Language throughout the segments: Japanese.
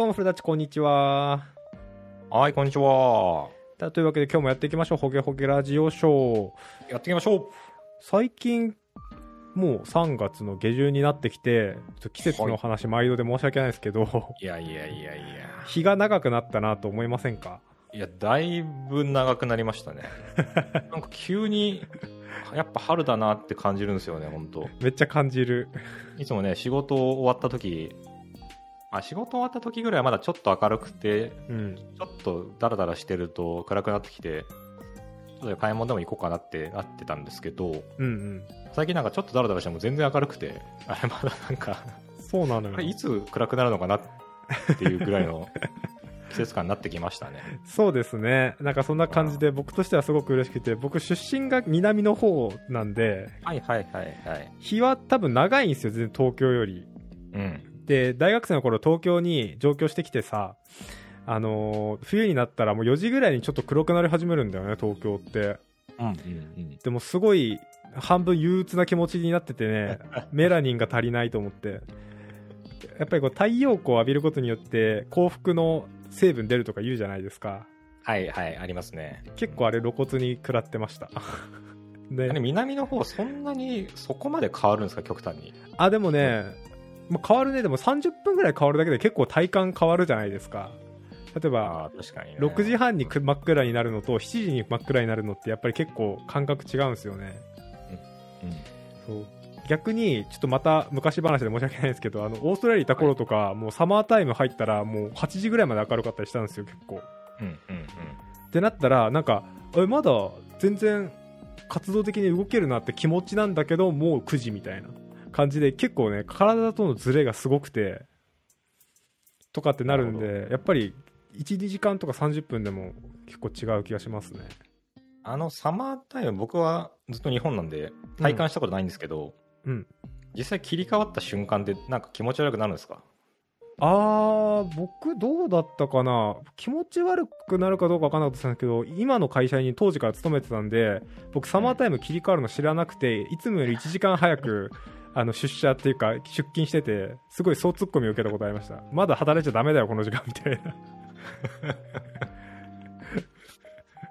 どうも、古舘、こんにちは。はい、こんにちは。だというわけで、今日もやっていきましょう。ほげほげラジオショー。やっていきましょう。最近、もう3月の下旬になってきて、季節の話、毎度で申し訳ないですけど、いやいやいやいや。日が長くなったなと思いませんか？いや、だいぶ長くなりましたね。なんか急に、やっぱ春だなって感じるんですよね、本当めっちゃ感じる。いつもね、仕事終わった時、あ、仕事終わった時ぐらいはまだちょっと明るくて、うん。ちょっとダラダラしてると暗くなってきて、ちょっと買い物でも行こうかなってなってたんですけど、うんうん。最近なんかちょっとダラダラしても全然明るくて、あれまだなんか、そうなのよ。いつ暗くなるのかなっていうぐらいの 季節感になってきましたね。そうですね。なんかそんな感じで、僕としてはすごく嬉しくて、僕出身が南の方なんで、はいはいはいはい。日は多分長いんですよ、全然東京より。うん。で、大学生の頃東京に上京してきてさ、あのー冬になったらもう4時ぐらいにちょっと黒くなり始めるんだよね、東京って。うんうんうん。でもすごい半分憂鬱な気持ちになっててね、メラニンが足りないと思って。やっぱりこう太陽光を浴びることによって幸福の成分出るとか言うじゃないですか。はいはい、ありますね。結構あれ露骨に食らってました。で南の方、そんなにそこまで変わるんですか、極端に。あ、でもね、もう変わるね。でも30分ぐらい変わるだけで結構体感変わるじゃないですか。例えば、ああ、確かに、ね。6時半にく真っ暗になるのと7時に真っ暗になるのってやっぱり結構感覚違うんですよね。うん。そう逆にちょっとまた昔話で申し訳ないですけどあのオーストラリアにいた頃とか、もうサマータイム入ったらもう8時ぐらいまで明るかったりしたんですよ結構。うんうんうん。ってなったらなんかえまだ全然活動的に動けるなって気持ちなんだけどもう9時みたいな感じで結構ね体とのズレがすごくてとかってなるんなでやっぱり12時間とか30分でも結構違う気がしますね。あの、サマータイム、僕はずっと日本なんで、体感したことないんですけど、うん。実際切り替わった瞬間で、なんか気持ち悪くなるんですか？あー、僕どうだったかな？気持ち悪くなるかどうかわかんなかったんですけど、今の会社に当時から勤めてたんで、僕サマータイム切り替わるの知らなくて、いつもより1時間早く、あの、出社っていうか、出勤してて、すごい総ツッコミを受けたことありました。まだ働いちゃダメだよ、この時間、みたいな。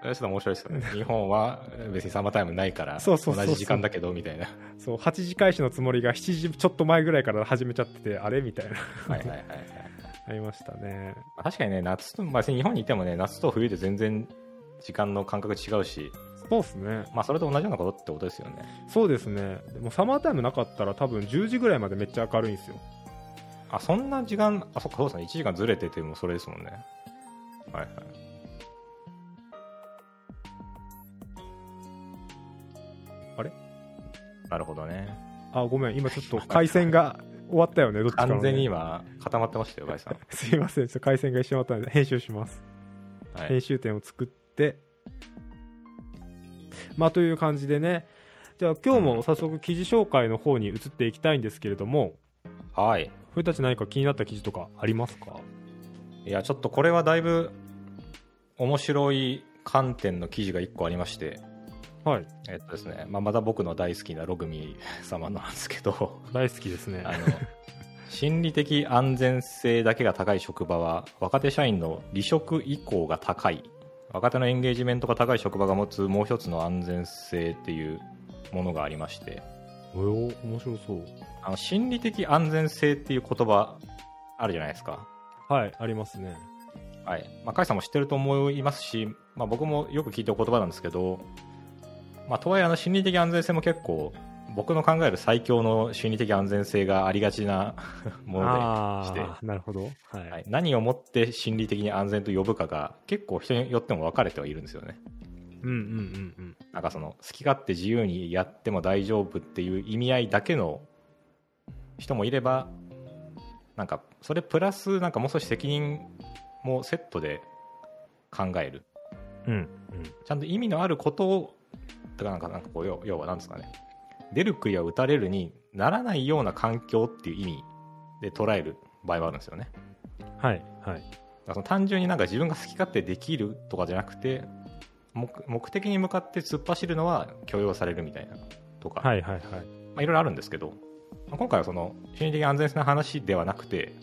ちょっと面白いですよね。日本は別にサマータイムないから、同じ時間だけど、みたいな。そう、8時開始のつもりが7時ちょっと前ぐらいから始めちゃってて、あれ？みたいな。はいはいはいはい。ありましたね。まあ確かにね、夏と、まあ、日本にいてもね、夏と冬で全然時間の感覚違うし、そうっすね。まあ、それと同じようなことってことですよね。そうですね。でもサマータイムなかったら多分10時ぐらいまでめっちゃ明るいんですよ。あ、そんな時間、あ、そっか、そうですね。1時間ずれててもそれですもんね。はいはい。あれ？なるほどね。あ、ごめん、今ちょっと回線が終わったよね、どっちかのね、完全に今、固まってましたよ、バイさん。すいません、ちょっと回線が一瞬終わったので、編集します。はい編。集点を作って、まあという感じでね、じゃあ今日も早速記事紹介の方に移っていきたいんですけれども、はい。古たち何か気になった記事とかありますか？いや、ちょっとこれはだいぶ面白い観点の記事が1個ありまして、はい、えっとですね、まあ、まだ僕の大好きなログミ様なんですけど、大好きですね。あの、心理的安全性だけが高い職場は、若手社員の離職意向が高い。若手のエンゲージメントが高い職場が持つもう一つの安全性っていうものがありまして、およ、面白そう。あの心理的安全性っていう言葉あるじゃないですか。はい、ありますね。はい。まあ、カイさんも知ってると思いますし、まあ、僕もよく聞いてる言葉なんですけど、まあ、とはいえあの心理的安全性も結構、僕の考える最強の心理的安全性がありがちな ものでして、なるほど。はい。はい、何をもって心理的に安全と呼ぶかが結構人によっても分かれてはいるんですよね。うんうんうんうん。なんかその好き勝手自由にやっても大丈夫っていう意味合いだけの人もいればなんかそれプラスなんかもう少し責任もセットで考えるうんうん。ちゃんと意味のあることをとかなんかなんかこう要要はなんですかね出る杭は打たれるにならないような環境っていう意味で捉える場合はあるんですよね。はいはい。だからその単純になんか自分が好き勝手できるとかじゃなくて目目的に向かって突っ走るのは許容されるみたいなとか、はいはいはい。まあ、いろいろあるんですけど、まあ今回はその心理的安全性の話ではなくて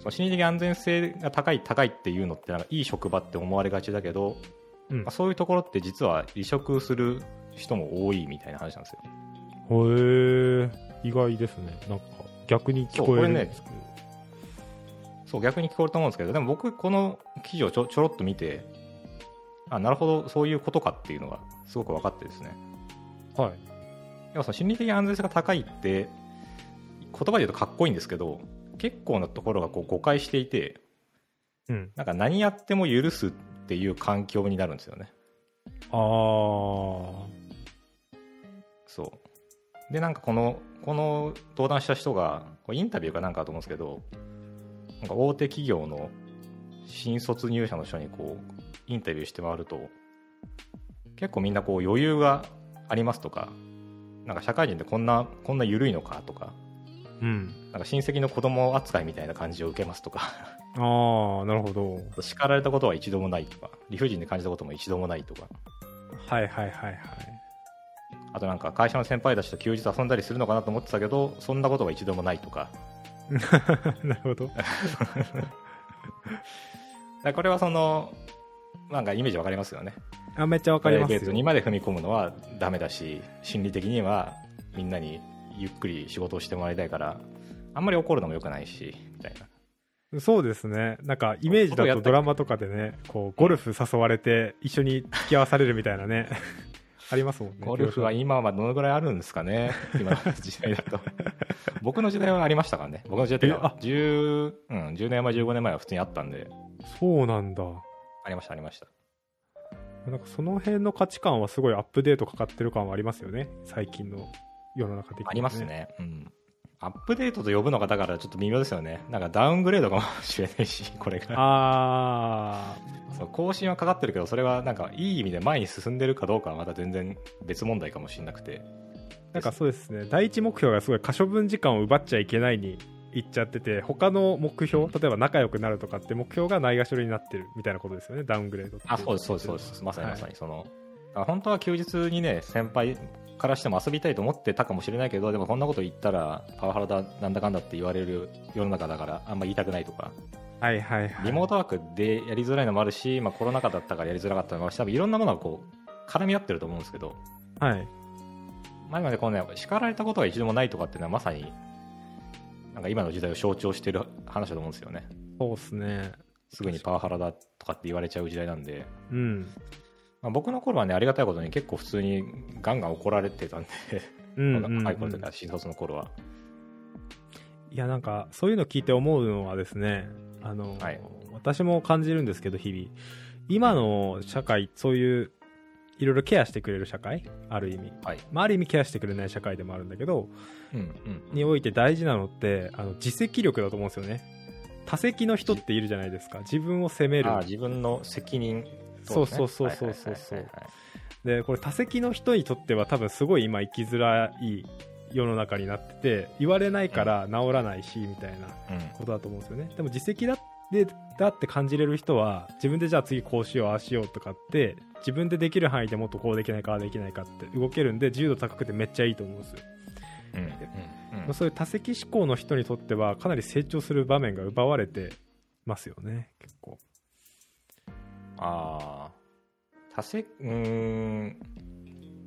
その心理的安全性が高い高いっていうのってなんかいい職場って思われがちだけど、うんまあ、そういうところって実は離職する人も多いみたいな話なんですよ。へえ意外ですね。なんか逆に聞こえるんですけど。そう逆に聞こえると思うんですけどでも僕この記事をちょちょろっと見てあなるほどそういうことかっていうのがすごく分かってですね。はい。要はその心理的安全性が高いって言葉で言うとかっこいいんですけど結構なところがこう誤解していてうん。なんか何やっても許すっていう環境になるんですよね。ああそう。でなんかこのこの登壇した人がインタビューかなんかだと思うんですけどなんか大手企業の新卒入社の人にこうインタビューして回ると結構みんなこう余裕がありますとかなんか社会人ってこんなこんな緩いのかとかうん。なんか親戚の子供扱いみたいな感じを受けますとか。ああなるほど。叱られたことは一度もないとか理不尽に感じたことも一度もないとか。はいはいはいはいあとなんか会社の先輩たちと休日遊んだりするのかなと思ってたけどそんなことは一度もないとか。なるほど。これはそのなんかイメージわかりますよね。あめっちゃわプかりますよ。ライベートにまで踏み込むのはダメだし心理的にはみんなにゆっくり仕事をしてもらいたいからあんまり怒るのも良くないしみたいな。そうですね。なんかイメージだとドラマとかでねこうゴルフ誘われて一緒に付き合わされるみたいなねありますもんねゴルフは今はどのぐらいあるんですかね 今の時代だと。僕の時代はありましたからね。僕の時代っていうかえあ 10, うん、10年前15年前は普通にあったんで。そうなんだ。ありましたありました。なんかその辺の価値観はすごいアップデートかかってる感はありますよね最近の世の中的に、ありますねうんアップデートと呼ぶのがだからちょっと微妙ですよね。なんかダウングレードかもしれないし これがあそう更新はかかってるけどそれはなんかいい意味で前に進んでるかどうかはまた全然別問題かもしれなくて。ーなんかそうですね。第一目標がすごい可処分時間を奪っちゃいけないに行っちゃってて他の目標例えば仲良くなるとかって目標がないがしろになってるみたいなことですよね。ダウングレードあそうですそうですそうです。まさにまさはいにその、本当は休日にね先輩からしても遊びたいと思ってたかもしれないけどでもこんなこと言ったらパワハラだなんだかんだって言われる世の中だからあんま言いたくないとか。はいはいはい。リモートワークでやりづらいのもあるし、まあ、コロナ禍だったからやりづらかったのもあるし多分いろんなものがこう絡み合ってると思うんですけど。はい。まあ、今ね、このね、叱られたことが一度もないとかっていうのはまさに、なんか今の時代を象徴してる話だと思うんですよね。そうっすね。すぐにパワハラだとかって言われちゃう時代なんで、うんまあ、僕の頃はね、ありがたいことに結構普通にガンガン怒られてたんで、うんうんうん。若い頃とか新卒の頃は。いやなんかそういうの聞いて思うのはですねあの、はい。私も感じるんですけど日々。今の社会そういういろいろケアしてくれる社会ある意味、はい。まあ、ある意味ケアしてくれない社会でもあるんだけどうんうん。において大事なのってあの自責力だと思うんですよね。多責の人っているじゃないですか。自分を責める。自分の責任、そうそうそうそうそうそうでこれ多責の人にとっては多分すごい今生きづらい世の中になってて言われないから治らないしみたいなうん。ことだと思うんですよね。でも自責だってだって感じれる人は自分でじゃあ次こうしようああしようとかって自分でできる範囲でもっとこうできないかああできないかって動けるんで自由度高くてめっちゃいいと思うんですよ、うんうんそういう多責思考の人にとってはかなり成長する場面が奪われてますよね結構ああ、多責、うーん、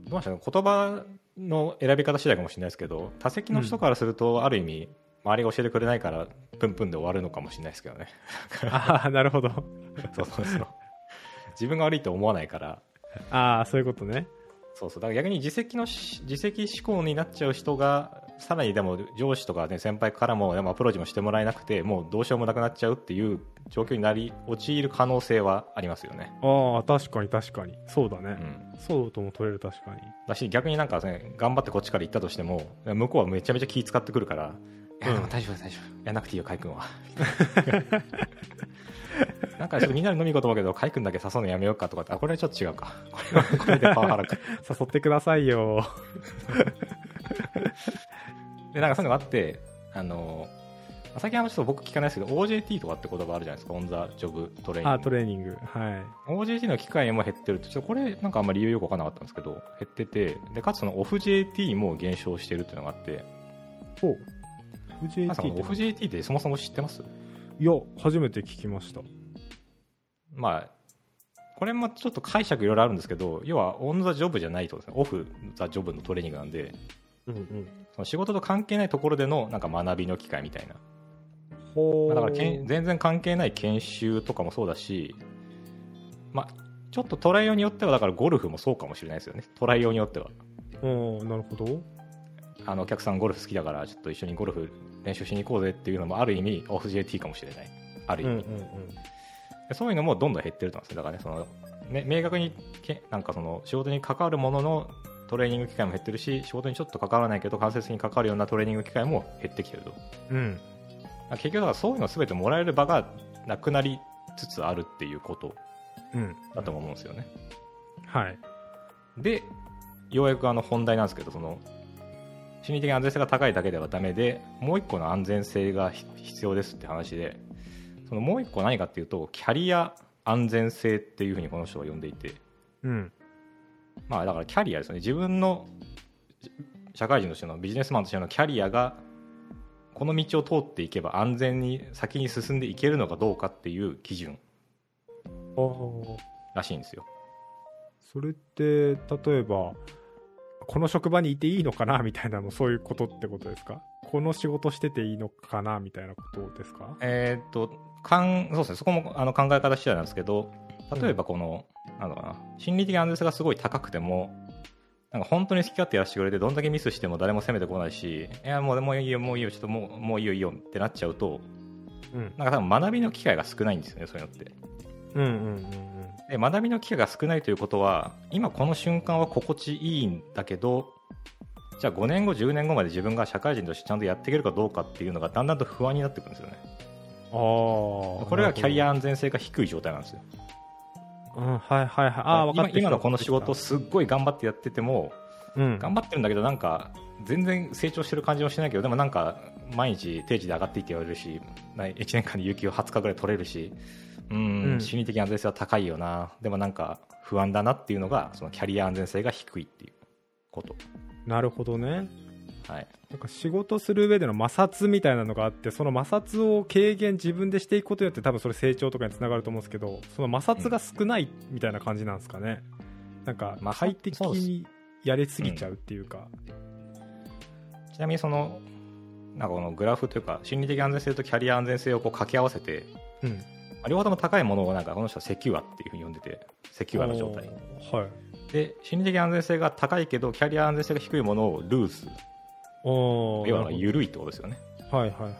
どうなんでしょうね言葉の選び方次第かもしれないですけど、多責の人からすると、ある意味、周りが教えてくれないから、プンプンで終わるのかもしれないですけどね。ああなるほど そうそうそう。自分が悪いと思わないから、ああそういうことねそうそう。だから逆に自責のし、自責思考になっちゃう人が、さらにでも上司とかね、先輩からも、でもアプローチもしてもらえなくて、もうどうしようもなくなっちゃうっていう状況になり、陥る可能性はありますよね。ああ確かに確かに。そうだね、うん。そうとも取れる確かに。だし逆になんか、ね、頑張ってこっちから行ったとしても向こうはめちゃめちゃ気使ってくるから、いやうん。でも大丈夫大丈夫。やんなくていいよ海君は。なんかちょっとみんなで飲み行こうと思うけど海君だけ誘うのやめようかとかってあこれはちょっと違うか。これはこれでパワハラか。誘ってくださいよでなんかそういうのがあってあの最近はちょっと僕聞かないですけど OJT とかって言葉あるじゃないですかオン・ザ・ジョブ・トレーニング。あトレーニングはい。OJT の機会も減ってるとちょっとこれなんかあんまり理由よく分からなかったんですけど減っててでかつそのオフ JT も減少してるっていうのがあって。お FJT 皆さんってオフ JT ってそもそも知ってます？いや初めて聞きました。まあこれもちょっと解釈いろいろあるんですけど要はオン・ザ・ジョブじゃないとですね。オフ・ザ・ジョブのトレーニングなんで。うんうんその仕事と関係ないところでのなんか学びの機会みたいな。だからけん全然関係ない研修とかもそうだし、まあ、ちょっとトライ用によってはだからゴルフもそうかもしれないですよね。トライ用によっては。おなるほど。あのお客さんゴルフ好きだからちょっと一緒にゴルフ練習しに行こうぜっていうのもある意味オフ JT かもしれない。ある意味、うんうんでそういうのもどんどん減ってると思うんですよ。だからねそのね明確にけなんかその仕事に関わるもののトレーニング機会も減ってるし仕事にちょっと関わらないけど間接的に関わるようなトレーニング機会も減ってきてると。うん。うん結局だからそういうの全てもらえる場がなくなりつつあるっていうことうん。だと思うんですよね、はい。でようやくあの本題なんですけどその心理的安全性が高いだけではダメでもう一個の安全性がひ必要ですって話でそのもう一個何かっていうとキャリア安全性っていうふうにこの人は呼んでいてうんまあだからキャリアですよね。自分の社会人としてのビジネスマンとしてのキャリアがこの道を通っていけば安全に先に進んでいけるのかどうかっていう基準。らしいんですよ。それって例えばこの職場にいていいのかなみたいなのそういうことってことですか？この仕事してていいのかなみたいなことですか？えーっとかんそうですね。そこもあの考え方次第なんですけど例えばこの、なんだろうな心理的安全性がすごい高くてもなんか本当に好き勝手やらせてくれてどんだけミスしても誰も責めてこないしいやもうもういいよもういいよちょっともうもういいよいいよってなっちゃうとうん。なんか多分学びの機会が少ないんですよねそういうのって。うんうんうんで学びの機会が少ないということは今この瞬間は心地いいんだけどじゃあ5年後10年後まで自分が社会人としてちゃんとやっていけるかどうかっていうのがだんだんと不安になってくるんですよね。ああこれがキャリアア安全性が低い状態なんですようんはいはいはい。ああ分かって今今のこの仕事をすっごい頑張ってやっててもうん。頑張ってるんだけどなんか全然成長してる感じもしないけどでもなんか毎日定時で上がっていって言われるし1年間に有給を20日ぐらい取れるしうん、うん。心理的安全性は高いよな。でもなんか不安だなっていうのがそのキャリア安全性が低いっていうこと。なるほどねはい。なんか仕事する上での摩擦みたいなのがあってその摩擦を軽減自分でしていくことによって多分それ成長とかにつながると思うんですけどその摩擦が少ないみたいな感じなんですかね、なんかまあ快適にやりすぎちゃうっていうか、ちなみにそのなんかこのグラフというか心理的安全性とキャリア安全性をこう掛け合わせてうん。まあ両方とも高いものをなんかこの人はセキュアっていうふうに呼んでてセキュアな状態。はい。で心理的安全性が高いけどキャリア安全性が低いものをルーズおー要は緩いってことですよね。はいはいはい。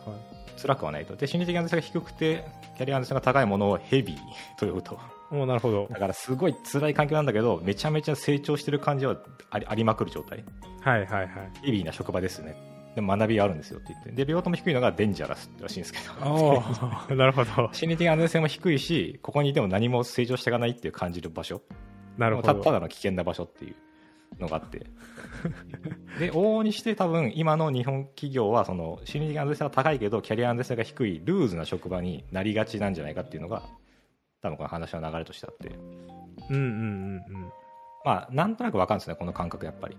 辛くはないと。で心理的安全性が低くてキャリア安全性が高いものをヘビー と呼ぶと。おーなるほど。だからすごい辛い環境なんだけどめちゃめちゃ成長してる感じはありありまくる状態。はいはいはい。ヘビーな職場ですね。でも学びがあるんですよって言って。で両方とも低いのがデンジャラスらしいんですけど。なるほど。心理的安全性も低いしここにいても何も成長していかないっていう感じる場所。なるほたたどだの危険な場所っていうのがあって。で往々にして多分今の日本企業はその心理的安全性が高いけどキャリア安全性が低いルーズな職場になりがちなんじゃないかっていうのが多分この話の流れとしてあって。うんうんうんうん。まあなんとなくわかるんですねこの感覚やっぱり。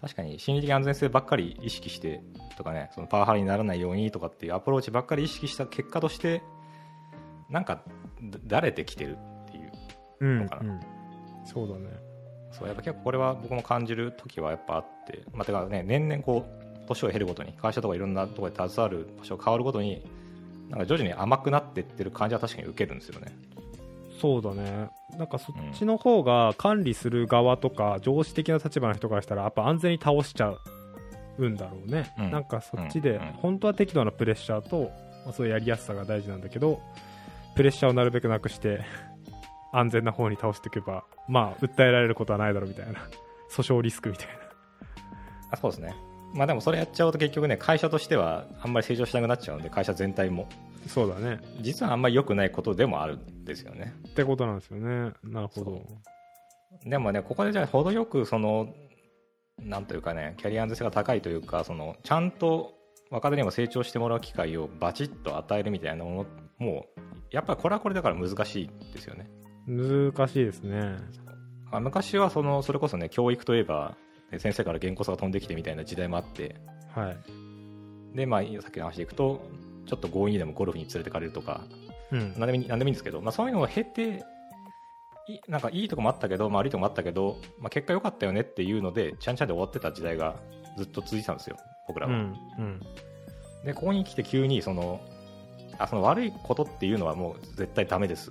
確かに心理的安全性ばっかり意識してとかねそのパワハラにならないようにとかっていうアプローチばっかり意識した結果としてなんかだだれてきてるっていううんのかな。うん。そうだねそうやっぱ結構これは僕も感じる時はやっぱあって、まあ、てかね年々こう年を経るごとに会社とかいろんなところで携わる場所が変わるごとになんか徐々に甘くなっていってる感じは確かに受けるんですよね。そうだね。なんかそっちの方が管理する側とか上司的な立場の人からしたらやっぱ安全に倒しちゃうんだろうね、うん。なんかそっちで本当は適度なプレッシャーと、まあそういうやりやすさが大事なんだけどプレッシャーをなるべくなくして安全な方に倒していけばまあ訴えられることはないだろうみたいな。訴訟リスクみたいな。あそうですね。まあでもそれやっちゃうと結局ね会社としてはあんまり成長しなくなっちゃうんで会社全体も。そうだね。実はあんまり良くないことでもあるんですよね。ってことなんですよね。なるほど。でもねここでじゃあ程よくそのなんというかねキャリア安全性が高いというかそのちゃんと若手にも成長してもらう機会をバチッと与えるみたいなものもやっぱりこれはこれだから難しいですよね難しいですね。あ昔はそのそれこそね教育といえばね先生から原稿が飛んできてみたいな時代もあって。はい。でまあさっきの話でいくとちょっと強引にでもゴルフに連れてかれるとか、うん。何でもいい何でもいいんですけど、まあ、そういうのを経て、いなんかいいとこもあったけど、まあ、悪いとこもあったけど、まあ、結果良かったよねっていうので、ちゃんちゃんで終わってた時代がずっと続いてたんですよ、僕らは。うんうん。で、ここに来て急に、その、あ、その悪いことっていうのはもう絶対ダメです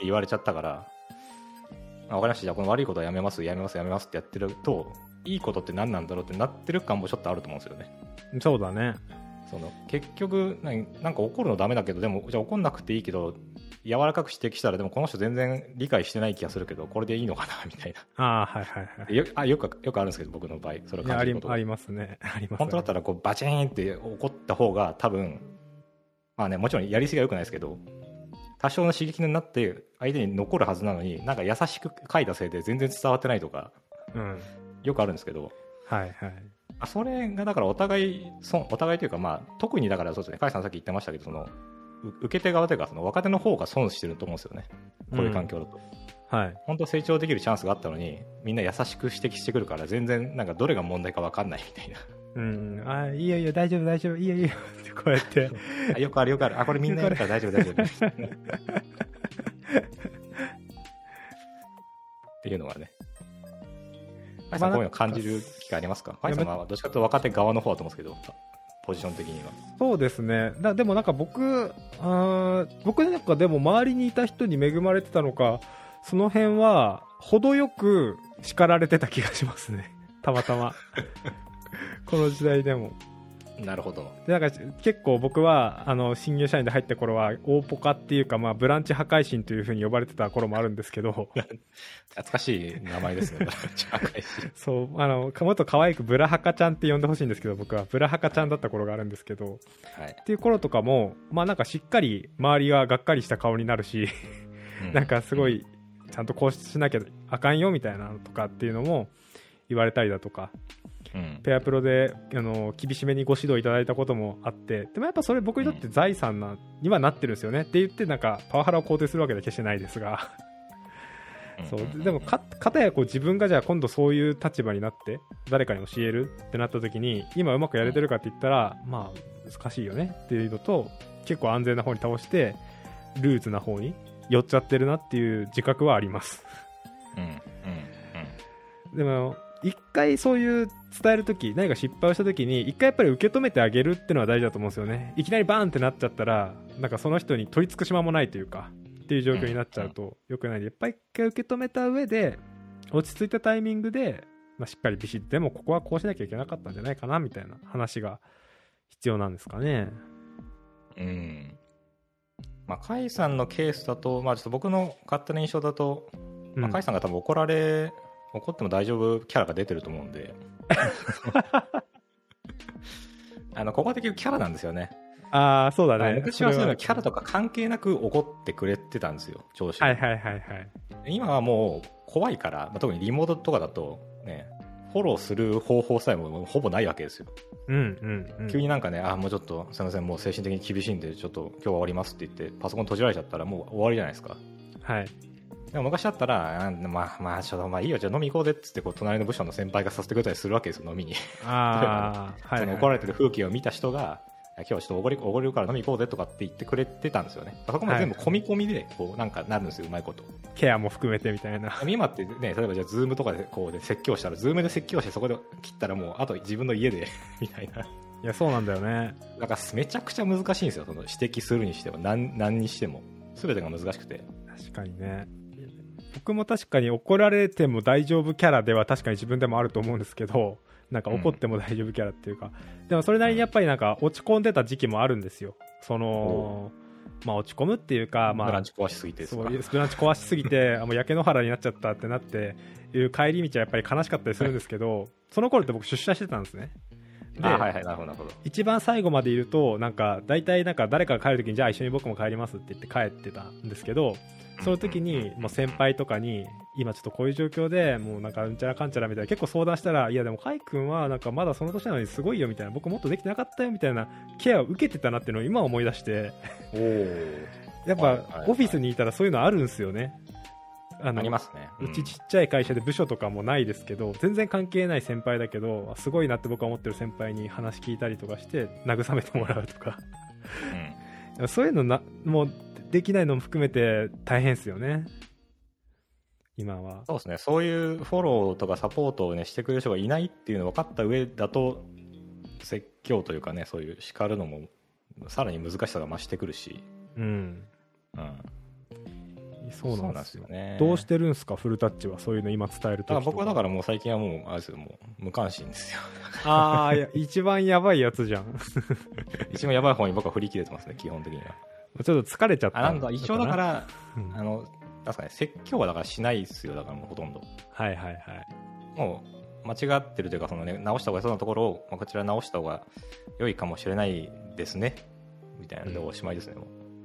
ってうん言われちゃったから、あわかりました、じゃあこの悪いことはやめます、やめます、やめますってやってると、いいことって何なんだろうってなってる感もちょっとあると思うんですよね。そうだね。その結局なんなんか怒るのダメだけどでもじゃあ怒んなくていいけど柔らかく指摘したらでもこの人全然理解してない気がするけどこれでいいのかなみたいああはいはいはない。よあよくよくあるんですけど僕の場合それをいやあり感じることがありますね。ありますね。本当だったらこうバチーンって怒った方が多分まあねもちろんやりすぎはよくないですけど多少の刺激になって相手に残るはずなのになんか優しく書いたせいで全然伝わってないとかうん。よくあるんですけど。はいはい。あそれがだからお互い損お互いというかまあ特にだからそうですね甲斐さんさっき言ってましたけどそのう受け手側というかその若手の方が損してると思うんですよね。こういう環境だと、はい。本当成長できるチャンスがあったのにみんな優しく指摘してくるから全然なんかどれが問題か分かんないみたいなうん。あいいよいいよ大丈夫大丈夫。いいよいいよ。ってこうやって。あよくあるよくある。あこれみんなやるから大丈夫大丈夫。っていうのはね。甲斐さんこういうの感じる機会ありますか？甲斐さんはどっちかというと若手側の方だと思うんですけどポジション的には。そうですね。だでもなんか僕あー僕なんかでも周りにいた人に恵まれてたのかその辺は程よく叱られてた気がしますね。たまたまこの時代でも。なるほど。でなんか結構僕はあの新入社員で入った頃は大ポカっていうか、まあ、ブランチ破壊神という風に呼ばれてた頃もあるんですけど。懐かしい名前ですね。赤石そうあのもっと可愛くブラハカちゃんって呼んでほしいんですけど僕は。ブラハカちゃんだった頃があるんですけど。はい。っていう頃とかもまあなんかしっかり周りががっかりした顔になるし。なんかすごいちゃんとこうしなきゃあかんよみたいなのとかっていうのも言われたりだとか。うんペアプロであの厳しめにご指導いただいたこともあってでもやっぱそれ僕にとって財産なにはなってるんですよね。って言ってなんかパワハラを肯定するわけでは決してないですが。そう。でもかかたやこう自分がじゃあ今度そういう立場になって誰かに教えるってなった時に今うまくやれてるかって言ったらまあ難しいよね。っていうのと結構安全な方に倒してルーズな方に寄っちゃってるなっていう自覚はあります。うん。うん。うん。でも一回そういう伝えるとき何か失敗をしたときに一回やっぱり受け止めてあげるっていうのは大事だと思うんですよね。いきなりバーンってなっちゃったらなんかその人に取り付く島もないというかっていう状況になっちゃうと良くないんでやっぱり一回受け止めた上で落ち着いたタイミングで、まあ、しっかりビシッでもここはこうしなきゃいけなかったんじゃないかなみたいな話が必要なんですかね。うん。まあ、甲斐さんのケースだと、まあ、ちょっと僕の勝手な印象だと、まあ、うん甲斐さんが多分怒られ、怒っても大丈夫キャラが出てると思うんで、あのここは結局キャラなんですよね。ああそうだね。昔はそういうのそキャラとか関係なく怒ってくれてたんですよ、上司れははいはいはいはい。今はもう怖いから、まあ、特にリモートとかだと、ね、フォローする方法さえもほぼないわけですよ。うんうんうん。急になんかね、あ、もうちょっと、すみません、もう精神的に厳しいんで、ちょっと今日は終わりますって言って、パソコン閉じられちゃったらもう終わりじゃないですか。はいでも昔だったら、あまあまあ、ちょっと、まあいいよ、じゃあ飲み行こうぜっつって、こう、隣の部署の先輩がさせてくれたりするわけですよ、飲みに。ああ、怒られてる風景を見た人が、今日はちょっとおごりおごれるから飲み行こうぜとかって言ってくれてたんですよね。そこも全部込み込みで、こう、なんかなるんですよ、うまいこと。ケアも含めてみたいな。今ってね、例えばじゃあ、 Zoom とかでこうで説教したら、 Zoom で説教して、そこで切ったらもう、あと自分の家で みたいな。いや、そうなんだよね。だからめちゃくちゃ難しいんですよ、その指摘するにしても、何何にしても。全てが難しくて。確かにね。僕も確かに怒られても大丈夫キャラでは確かに自分でもあると思うんですけど、なんか怒っても大丈夫キャラっていうか、でもそれなりにやっぱりなんか落ち込んでた時期もあるんですよ。その、まあ落ち込むっていうか、まあ、ブランチ壊しすぎてですか？そうブランチ壊しすぎてあもう焼け野原になっちゃったってなっていう帰り道はやっぱり悲しかったりするんですけど その頃って僕出社してたんですねで、あはいはい、なるほど、なるほど。一番最後までいるとなんか大体なんか誰かが帰るときにじゃあ一緒に僕も帰りますって言って帰ってたんですけどその時にもう先輩とかに今ちょっとこういう状況でもうなんかうんちゃらかんちゃらみたいな結構相談したらいやでもカイ君はなんかまだその年なのにすごいよみたいな僕もっとできてなかったよみたいなケアを受けてたなっていうのを今思い出して。やっぱオフィスにいたらそういうのあるんですよねああのりますね。うちちっちゃい会社で部署とかもないですけど全然関係ない先輩だけどすごいなって僕は思ってる先輩に話聞いたりとかして慰めてもらうとか。そういうのなもうできないのも含めて大変ですよね。今は。そうですね、そういうフォローとかサポートを、ね、してくれる人がいないっていうの分かった上だと、説教というかね、そういう叱るのも、さらに難しさが増してくるし、うん。うん、そうなんですよよね。どうしてるんですかフルタッチはそういうの今伝えると僕はだからもう最近はもう、あれですよ、もう無関心ですよ。ああいや一番やばいやつじゃん。一番やばい方に僕は振り切れてますね、基本的には。ちょっと疲れちゃった。あ、なんだ、一応だから、うん。あの、確かに説教はだからしないですよ、だからもうほとんど。はいはいはい。もう間違ってるというかその、ね、直した方がそうなところを、まあ、こちら直した方が良いかもしれないですね。みたいなのでうん。おしまいですね、も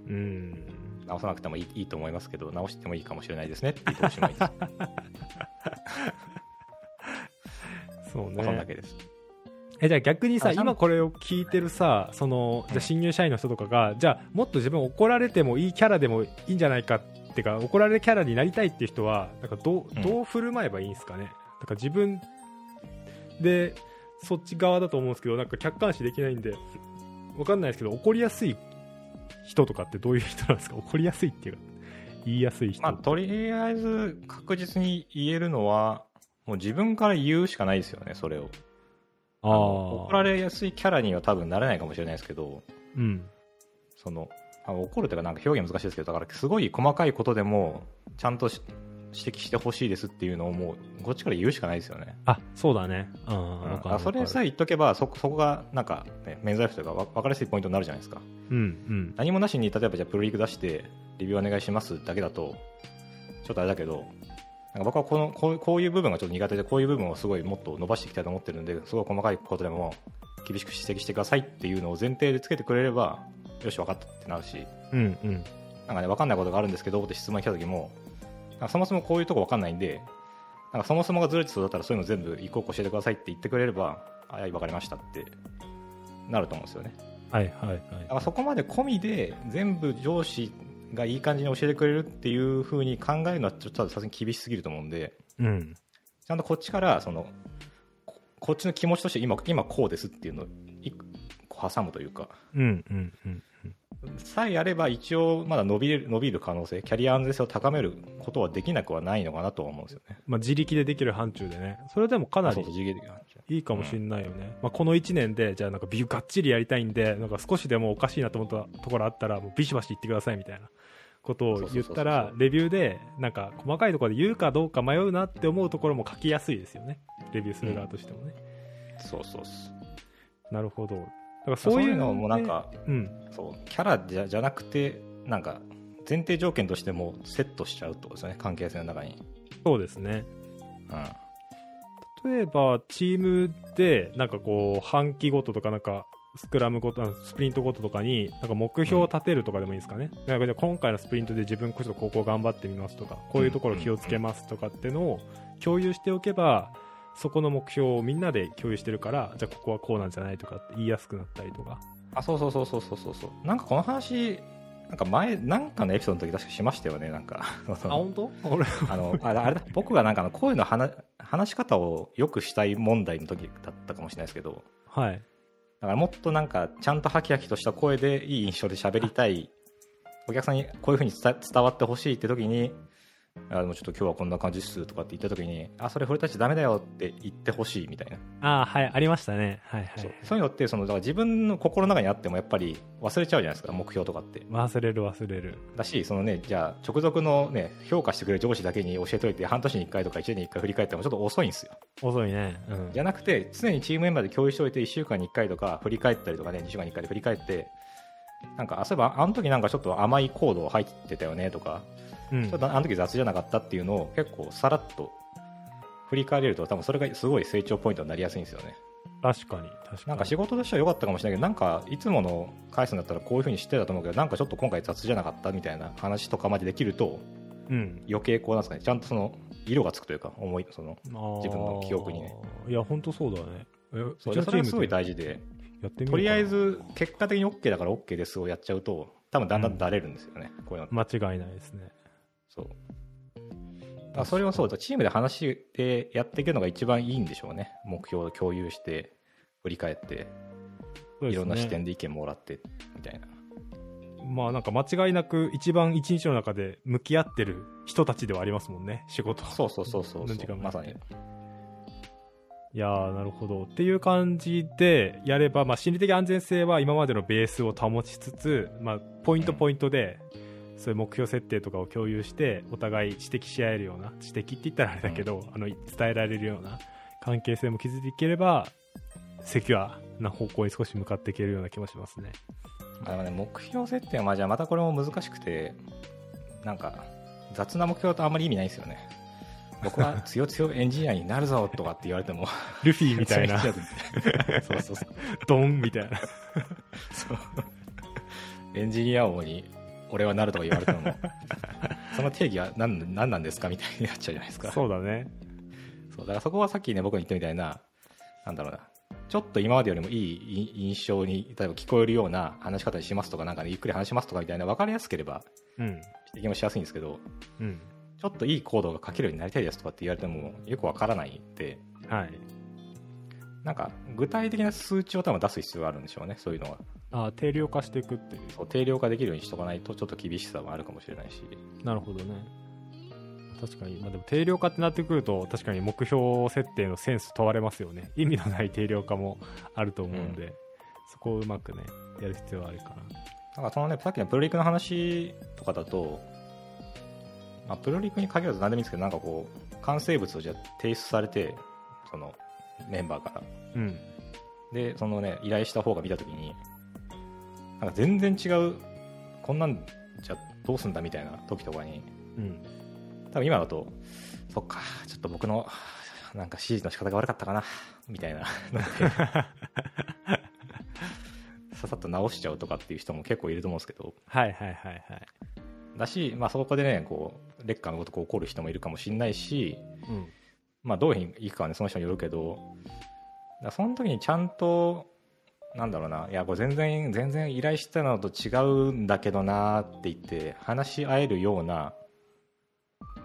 う。うん直さなくてもいいいいと思いますけど直してもいいかもしれないですねって言っておしまいです、そうまあそんだねけです。えじゃあ逆にさ今これを聞いてるさそのじゃあ新入社員の人とかが、じゃあもっと自分怒られてもいいキャラでもいいんじゃないかっていうか怒られるキャラになりたいっていう人はなんかどどう振る舞えばいいんですかね、なんか自分でそっち側だと思うんですけどなんか客観視できないんでわかんないですけど怒りやすい人とかってどういう人なんですか？怒りやすいっていうか言いやすい人、まあとりあえず確実に言えるのはもう自分から言うしかないですよねそれを。あ怒られやすいキャラには多分なれないかもしれないですけどうん。そのあ怒るというかなんか表現難しいですけどだからすごい細かいことでもちゃんとし指摘してほしいですっていうのをもうこっちから言うしかないですよね、あそうだね。うん、うん。それさえ言っとけばそそこがなんか、ね、免罪符というかわ分かりやすいポイントになるじゃないですか。うんうん。何もなしに例えばじゃあプロリーク出してレビューお願いしますだけだとちょっとあれだけどなんか僕はこのこうこういう部分がちょっと苦手でこういう部分をすごいもっと伸ばしていきたいと思ってるんですごい細かいことでも厳しく指摘してくださいっていうのを前提でつけてくれればよし分かったってなるし。うんうん。なんかね、分かんないことがあるんですけどって質問に来た時も、そもそもこういうとこ分かんないんで、なんかそもそもがずれてそうだったらそういうの全部一個一個教えてくださいって言ってくれれば、あ、はい、分かりましたってなると思うんですよね。はいはい。はいだからそこまで込みで全部上司がいい感じに教えてくれるっていう風に考えるのはちょっとさすがに厳しすぎると思うんで、うん。ちゃんとこっちから、その、ここっちの気持ちとして今、今こうですっていうのを挟むというか、うんうんうんさえやれば一応まだ伸びる伸びる可能性キャリア安全性を高めることはできなくはないのかなとは思うんですよね。まあ、自力でできる範疇でね。それでもかなりいいかもしれないよね、まあ、この1年でじゃあなんかビューがっちりやりたいんでなんか少しでもおかしいなと思ったところあったらもうビシバシ言ってくださいみたいなことを言ったらレビューでなんか細かいところで言うかどうか迷うなって思うところも書きやすいですよね。レビューする側としてもね、そうそうそうなるほど。だからそそうういういうのもなんか、うん。そうキャラじゃじゃなくてなんか前提条件としてもセットしちゃうってことですよね関係性の中に。そうですね。うん。例えばチームでなんかこう半期ごととかなんかスクラムごとあスプリントごととかになんか目標を立てるとかでもいいですかね、なんかじゃあ今回のスプリントで自分こそここ頑張ってみますとかこういうところ気をつけますとかってのを共有しておけばそこの目標をみんなで共有してるからじゃあここはこうなんじゃないとかって言いやすくなったりとか。あそうそうそうそうそうそうそう。なんかこの話なんか前なんかのエピソードの時確かしましたよねなんか。その当？俺あのあれあれだ僕がなんかあの声の話話し方を良くしたい問題の時だったかもしれないですけど。はい。だからもっとなんかちゃんとハキハキとした声でいい印象で喋りたい。お客さんにこういうふうに伝伝わってほしいって時にあでもちょっと今日はこんな感じっすとかって言った時にあそれ俺たちダメだよって言ってほしいみたいな、ああはいありましたね。はいはそういそういうのってそのだから自分の心の中にあってもやっぱり忘れちゃうじゃないですか目標とかって。忘れる忘れる。だしそのねじゃあ直属のね評価してくれる上司だけに教えといて半年に1回とか1年に1回振り返ってもちょっと遅いんですよ。遅いね。うん。じゃなくて常にチームメンバーで共有しておいて1週間に1回とか振り返ったりとかね2週間に1回で振り返ってなんかあそういえばあの時なんかちょっと甘いコード入ってたよねとかうん。ちょっとあの時雑じゃなかったっていうのを結構さらっと振り返れると多分それがすごい成長ポイントになりやすいんですよね。確かに確かに。なんか仕事としては良かったかもしれないけどなんかいつもの返すんだったらこういう風に知ってたと思うけどなんかちょっと今回雑じゃなかったみたいな話とかまでできるとうん。余計こうなんですかね。ちゃんとその色がつくというか思いその自自分の記憶にね。いや本当そうだね。えそれはすごい大事でとりあえず結果的に OK だから OK ですをやっちゃうと多分だんだんだれるんですよね、こういうの間違いないですねそう。だからそれをそうだチームで話してやっていくのが一番いいんでしょうね。目標を共有して振り返ってね。いろんな視点で意見もらってみたいな。まあなんか間違いなく一番一日の中で向き合ってる人たちではありますもんね、仕事。そうそうそうそう。何時間もやって。まさに。いやー、なるほど。っていう感じでやれば、まあ、心理的安全性は今までのベースを保ちつつ、まあ、ポイントポイントで、そういう目標設定とかを共有して、お互い指摘し合えるような、指摘って言ったらあれだけど、あの、伝えられるような関係性も築いていければ、セキュアな方向に少し向かっていけるような気もしますね。まあでもね、目標設定はまあじゃあまたこれも難しくて、なんか雑な目標とあんまり意味ないんですよね。僕は強強エンジニアになるぞとかって言われても、ルフィみたいな そうそうそう。ドンみたいな。そうエンジニア王に俺はなるとか言われても、その定義は何何なんですかみたいになっちゃうじゃないですか。そうだね。そうだからそこはさっきね、僕が言ったみたいな、なんだろうな、ちょっと今までよりもいいい印象に、例えば聞こえるような話し方にしますとか、なんかね、ゆっくり話しますとかみたいな、分かりやすければ、うん。指摘もしやすいんですけど、うん。ちょっといいコードが書けるようになりたいですとかって言われても、よくわからないんで、はい。なんか、具体的な数値を多分出す必要があるんでしょうね、そういうのは。あ定量化していくっていう。そう定量化できるようにしとかないと、ちょっと厳しさもあるかもしれないし。なるほどね。確かに、まあ、でも定量化ってなってくると、確かに目標設定のセンス問われますよね。意味のない定量化もあると思うんで、そこをうまくね、やる必要はあるかな。なんかそのね、さっきのプロリクの話とかだと、まあ、プロリクに限らず何でもいいんですけど、なんかこう、完成物をじゃあ提出されて、そのメンバーから。うん。で、そのね、依頼した方が見たときに、なんか全然違う、こんなんじゃどうすんだみたいな時とかに、うん。多分今だと、そっか、ちょっと僕の、なんか指示の仕方が悪かったかな、みたいな。ささっと直しちゃうとかっていう人も結構いると思うんですけど、はいはいはいはい。だし、まあそこでね、こう、劣化のごとく起こる人もいるかもしれないし、うん。まあどういうふうにいくかはね、その人によるけど、だその時にちゃんと、なんだろうな、いや、これ全然、全然依頼したのと違うんだけどなって言って、話し合えるような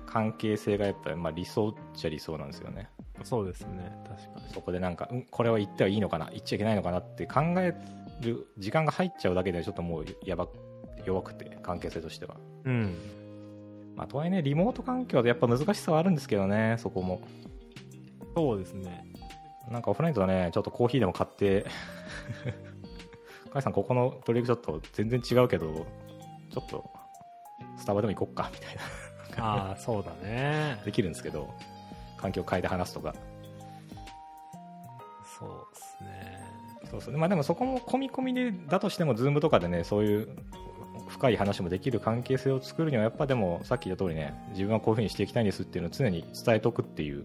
関係性がやっぱり、まあ理想っちゃ理想なんですよね。そうですね。確かに。そこでなんか、うん、これは言ってはいいのかな、言っちゃいけないのかなって考える時間が入っちゃうだけでちょっともうやば、弱くて、関係性としては。うん。まあ、とはいえね、リモート環境でやっぱ難しさはあるんですけどね、そこも。そうですね。なんかオフラインとね、ちょっとコーヒーでも買って、カイさん、ここのプロジェクトちょっと全然違うけど、ちょっと、スタバでも行こっか、みたいな。ああ、そうだね。できるんですけど、環境変えて話すとか。そうですね。そうそう。まあでもそこも込み込みで、だとしても、ズームとかでね、そういう深い話もできる関係性を作るには、やっぱでも、さっき言った通りね、自分はこういうふうにしていきたいんですっていうのを常に伝えとくっていう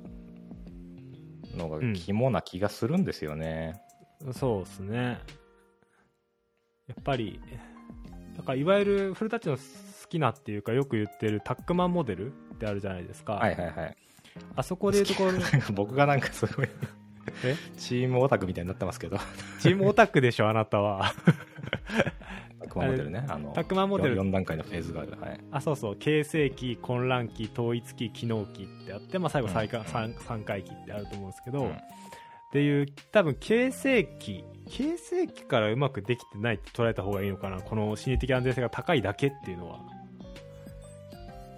のが肝な気がするんですよね。そうですね。やっぱり、なんかいわゆる古舘の好きなっていうかよく言ってるタックマンモデルってあるじゃないですか。はいはいはい。あそこでいうところ、僕がなんかすごいえ？チームオタクみたいになってますけど、チームオタクでしょ、あなたは。タクマモデルね。あの、タックマンモデル4段階のフェーズがある。はい。あ、そうそう、形成期、混乱期、統一期、機能期ってあって、まあ最後再か、うん三三回期ってあると思うんですけど、うんっていう、多分形成期、形成期からうまくできてないって捉えた方がいいのかな、この心理的安全性が高いだけっていうのは。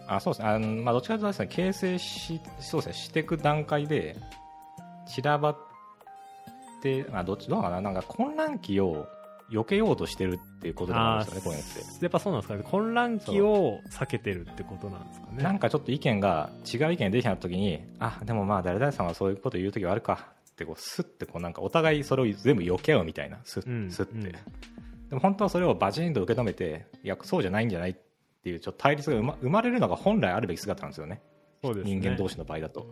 あそうですね。あのまあ、どっちかというとですね、形成し、そうですね、していく段階で、散らばって、あ、どっち、どうかななんか混乱期を避けようとしてるっていうことなんですよね、こういうのって。やっぱそうなんですかね。混乱期を避けてるってことなんですかね。なんかちょっと意見が違う意見が出てきた時にあでもまあ誰々さんはそういうこと言う時はあるかってこうスッてこうなんかお互いそれを全部避けようみたいなスッ,、うんスッて、うんでも本当はそれをバチンと受け止めていやそうじゃないんじゃないっていうちょっと対立が生まれるのが本来あるべき姿なんですよねね人間同士の場合だと、はい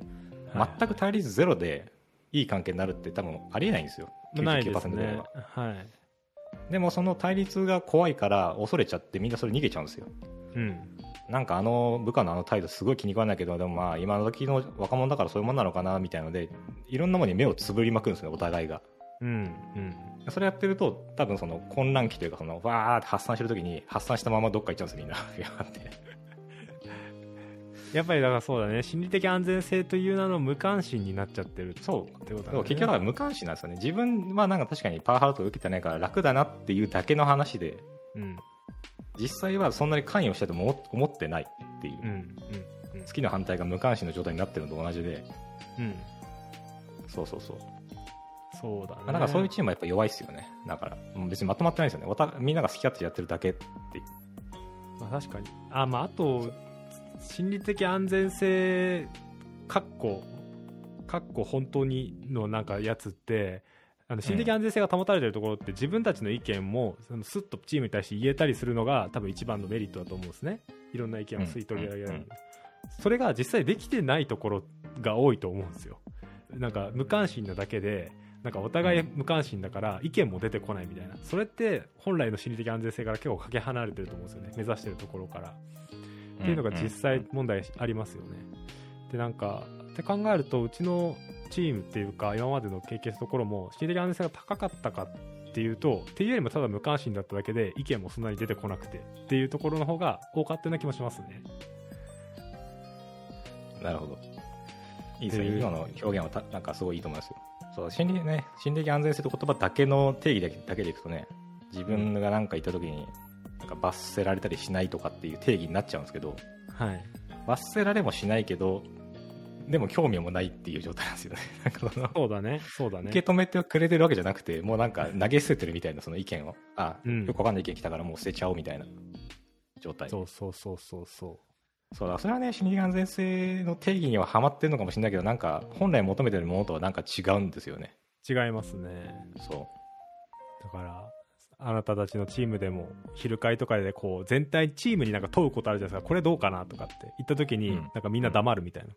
全く対立ゼロでいい関係になるって多分ありえないんですよないです99%ぐらいねは。はい。でもその対立が怖いから恐れちゃってみんなそれ逃げちゃうんですようん。なんかあの部下のあの態度すごい気に食わないけど、でもまあ今の時の若者だからそういうもんなのかなみたいなので、いろんなものに目をつぶりまくるんですね、お互いが。うん。うん。それやってると、多分その混乱期というか、そのわーって発散してる時に発散したままどっか行っちゃうんですよ、みんな。いやっぱりだからそうだね。心理的安全性という名の無関心になっちゃってるってそう。ことだね。結局は無関心なんですよね。自分はなんか確かにパワハラとか受けてないから楽だなっていうだけの話で、うん。実際はそんなに関与してても思ってないっていう、うんうん好きな反対が無関心の状態になってるのと同じで。うん。うんそうそうそう、そうだね。まあなんかそういうチームはやっぱ弱いっすよね。だから。別にまとまってないですよね。みんなが好き勝手やってるだけっていう。まあ、確かに。あまああと心理的安全性かっこかっこ本当にのなんかやつってあの心理的安全性が保たれてるところって自分たちの意見もそのスッとチームに対して言えたりするのが多分一番のメリットだと思うんですね。いろんな意見を吸い取り上げられる、それが実際できてないところが多いと思うんですよ。なんか無関心なだけでなんかお互い無関心だから意見も出てこないみたいな。それって本来の心理的安全性から結構かけ離れてると思うんですよね。目指してるところからっていうのが実際問題ありますよね。でなんかって考えるとうちのチームっていうか今までの経験したところも心理的安全性が高かったかっていうとっていうよりもただ無関心だっただけで意見もそんなに出てこなくてっていうところの方が多かったような気もしますね。なるほど。いいですね。今の表現はたなんかすごいいいと思いますよ。そう、心理ね、心理的安全性と言葉だけの定義だけだけでいくとね、自分が何か言った時に、なんか罰せられたりしないとかっていう定義になっちゃうんですけど、はい、罰せられもしないけど、でも興味もないっていう状態なんですよね。なんかそのそうだね。そうだね。受け止めてくれてるわけじゃなくて、もうなんか投げ捨ててるみたいなその意見を、あ、うん。よくわかんない意見来たからもう捨てちゃおうみたいな状態。そうそうそうそうそそうだ、それはね、心理的安全性の定義にはハマってるのかもしれないけど、なんか、本来求めてるものとはなんか違うんですよね。う違いますね。そだからあなたたちのチームでも昼会とかでこう全体チームになんか問うことあるじゃないですかこれどうかなとかって言った時に、うんなんかみんな黙るみたいな、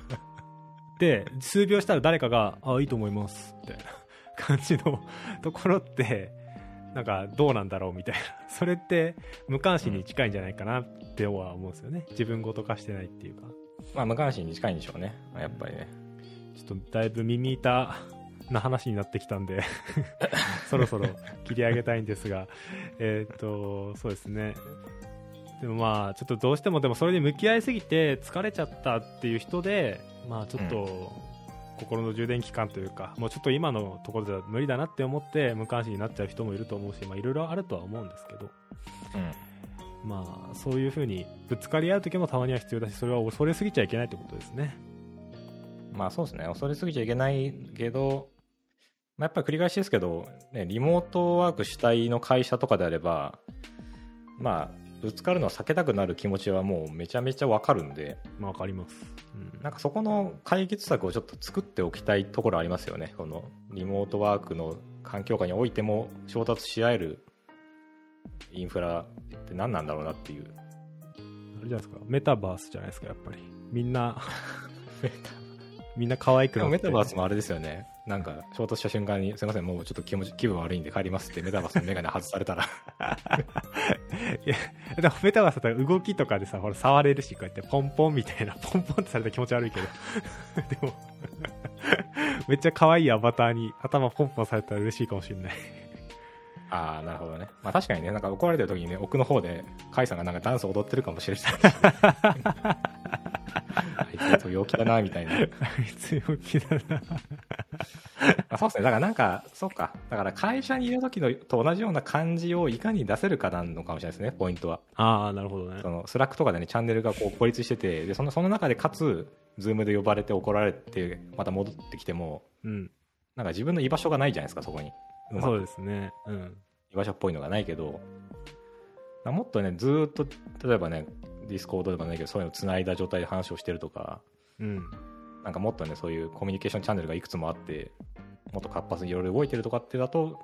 で数秒したら誰かが「あいいと思います」みたいな感じの ところってなんかどうなんだろうみたいなそれって無関心に近いんじゃないかなっては思うんですよね自分ごと化してないっていうかう。まあ、無関心に近いんでしょうね。やっぱりね。ちょっとだいぶ耳痛な話になってきたんで そろそろ切り上げたいんですがえーっとそうですねでもまあちょっとどうしてもでもそれに向き合いすぎて疲れちゃったっていう人でまあちょっと心の充電期間というかもうちょっと今のところでは無理だなって思って無関心になっちゃう人もいると思うしまあいろいろあるとは思うんですけどうん。まあそういうふうにぶつかり合う時もたまには必要だしそれは恐れすぎちゃいけないってことですねまあ、そうですね。恐れすぎちゃいけないけど、まあ、やっぱり繰り返しですけど、ね、リモートワーク主体の会社とかであれば、まあ、ぶつかるのは避けたくなる気持ちはもうめちゃめちゃわかるんで、まあわかります、うんなんかそこの解決策をちょっと作っておきたいところありますよね。このリモートワークの環境下においても衝突し合えるインフラって何なんだろうなっていう。あれじゃないですか、メタバースじゃないですか、やっぱり。みんな、みんな可愛くなって。メタバースもあれですよね。なんか衝突した瞬間に、すいません、もうちょっと気持ち気分悪いんで帰りますってメタバースのメガネ外されたら、いやでもメタバースだったら動きとかでさ、ほら、触れるし、こうやってポンポンみたいな、ポンポンってされたら気持ち悪いけど。でも、めっちゃ可愛いアバターに頭ポンポンされたら嬉しいかもしれない。ああ、なるほどね。まあ確かにね、なんか怒られてる時にね、奥の方で、カイさんがなんかダンス踊ってるかもしれない。あいつ陽気だな、みたいな。強気だな。あ そうですね。だからなんか、そっか。だから会社にいる時のと同じような感じをいかに出せるかなのかもしれないですね、ポイントは。ああ、なるほどねそ。の Slack とかでね、チャンネルがこう孤立してて、で、そのその中でかつ、Zoom で呼ばれて怒られて、また戻ってきても、うん。なんか自分の居場所がないじゃないですか、そこに。そうですね。うん。居場所っぽいのがないけど、まあもっとね、ずーっと、例えばね、 Discord とかないけど、そういうの繋いだ状態で話をしてるとか、うん。なんかもっとね、そういうコミュニケーションチャンネルがいくつもあって、もっと活発にいろいろ動いてるとかってだと、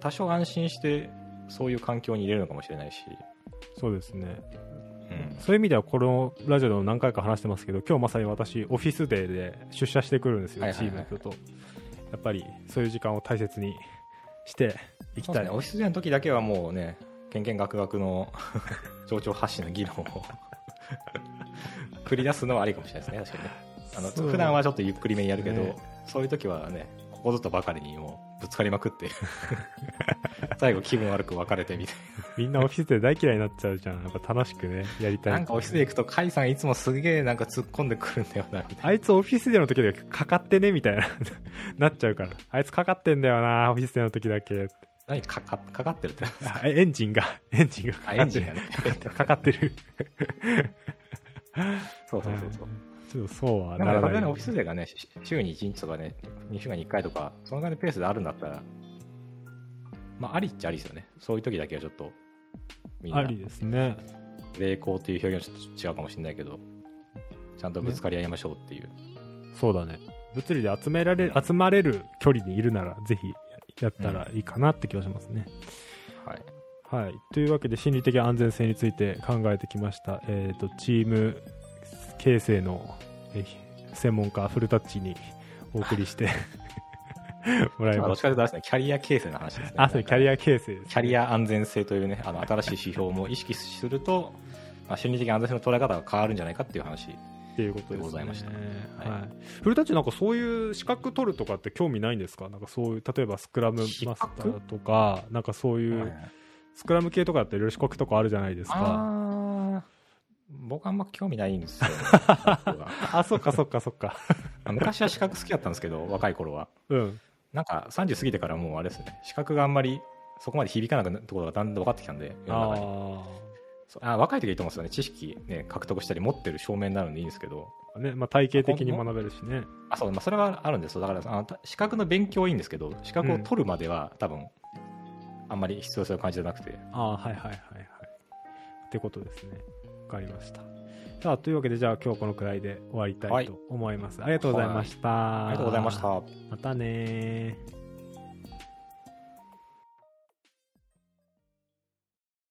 多少安心して、そういう環境に入れるのかもしれないし、そうですね。うん。そういう意味ではこのラジオでも何回か話してますけど今日まさに私オフィスデーで出社してくるんですよ、はいはいはいチームの人とやっぱりそういう時間を大切にしていきたい、ね、オフィスでの時だけはもうね、けんけんがくがくの 情緒発信の議論を繰り出すのはありかもしれないですね、確かにね。あの普段はちょっとゆっくりめにやるけど、ね。そういう時はね、ここぞとばかりにもうぶつかりまくって、最後気分悪く別れてみたいみんなオフィスデー大嫌いになっちゃうじゃん。やっぱ楽しくねやりたい。な。なんかオフィスで行くと、甲斐さんいつもすげえなんか突っ込んでくるんだよな、みたいな。あいつオフィスデーの時だけかかってねみたいななっちゃうから。あいつかかってんだよなオフィスデーの時だけ何かかかかってるってあエンジンが、エンジンがかかってる。あエンジンがねかかってる。そうそうそうそう。ちょっとそうはならない。オフィスデーがね、し週に1日とかね、2週間に1回とか、そのぐらいのペースであるんだったら、まあ、ありっちゃありですよね。そういう時だけはちょっと、みんな、ありですね。霊光っていう表現はちょっと違うかもしれないけど、ちゃんとぶつかり合いましょうっていう。そうだね。物理で集められる、集まれる距離にいるなら、ぜひやったらいいかなって気がしますね。はい。はい。というわけで、心理的安全性について考えてきました。えっ、と、チーム形成の、え専門家、フルタッチにお送りして もらいまあ、どました。っちかというとね、キャリア形成の話ですね。あ、そう、キャリア形成です、キャリア安全性というね、あの新しい指標も意識すると、まあ、心理的安全性の捉え方が変わるんじゃないかっていう話。っていうことですね。ございましたはい。はいフルタッチなんかそういう資格取るとかって興味ないんですか？なんかそういう、例えばスクラムマスターとか、なんかそういう、はいスクラム系とかっていろいろ資格とかあるじゃないですか。僕あんま興味ないんですよ、あ、そっかそっかそっか。昔は資格好きだったんですけど、若い頃は。うん。なんか30過ぎてからもうあれですね、資格があんまりそこまで響かなくなるところがだんだん分かってきたんで、世のあ中にそうあ若い時はいいと思うんですよね、知識、ね、獲得したり持ってる証明になるんでいいんですけど、あ。ね、まあ体系的に学べるしね。あそうまあ、それはあるんですよ、だからあのた資格の勉強はいいんですけど、資格を取るまでは、多分あんまり必要性を感じてなくて、ああ、はいはいはいはい。ってことですね。わかりました。さあ、というわけで、じゃあ今日はこのくらいで終わりたいと思います。ありがとうございました。ありがとうございました。またねー。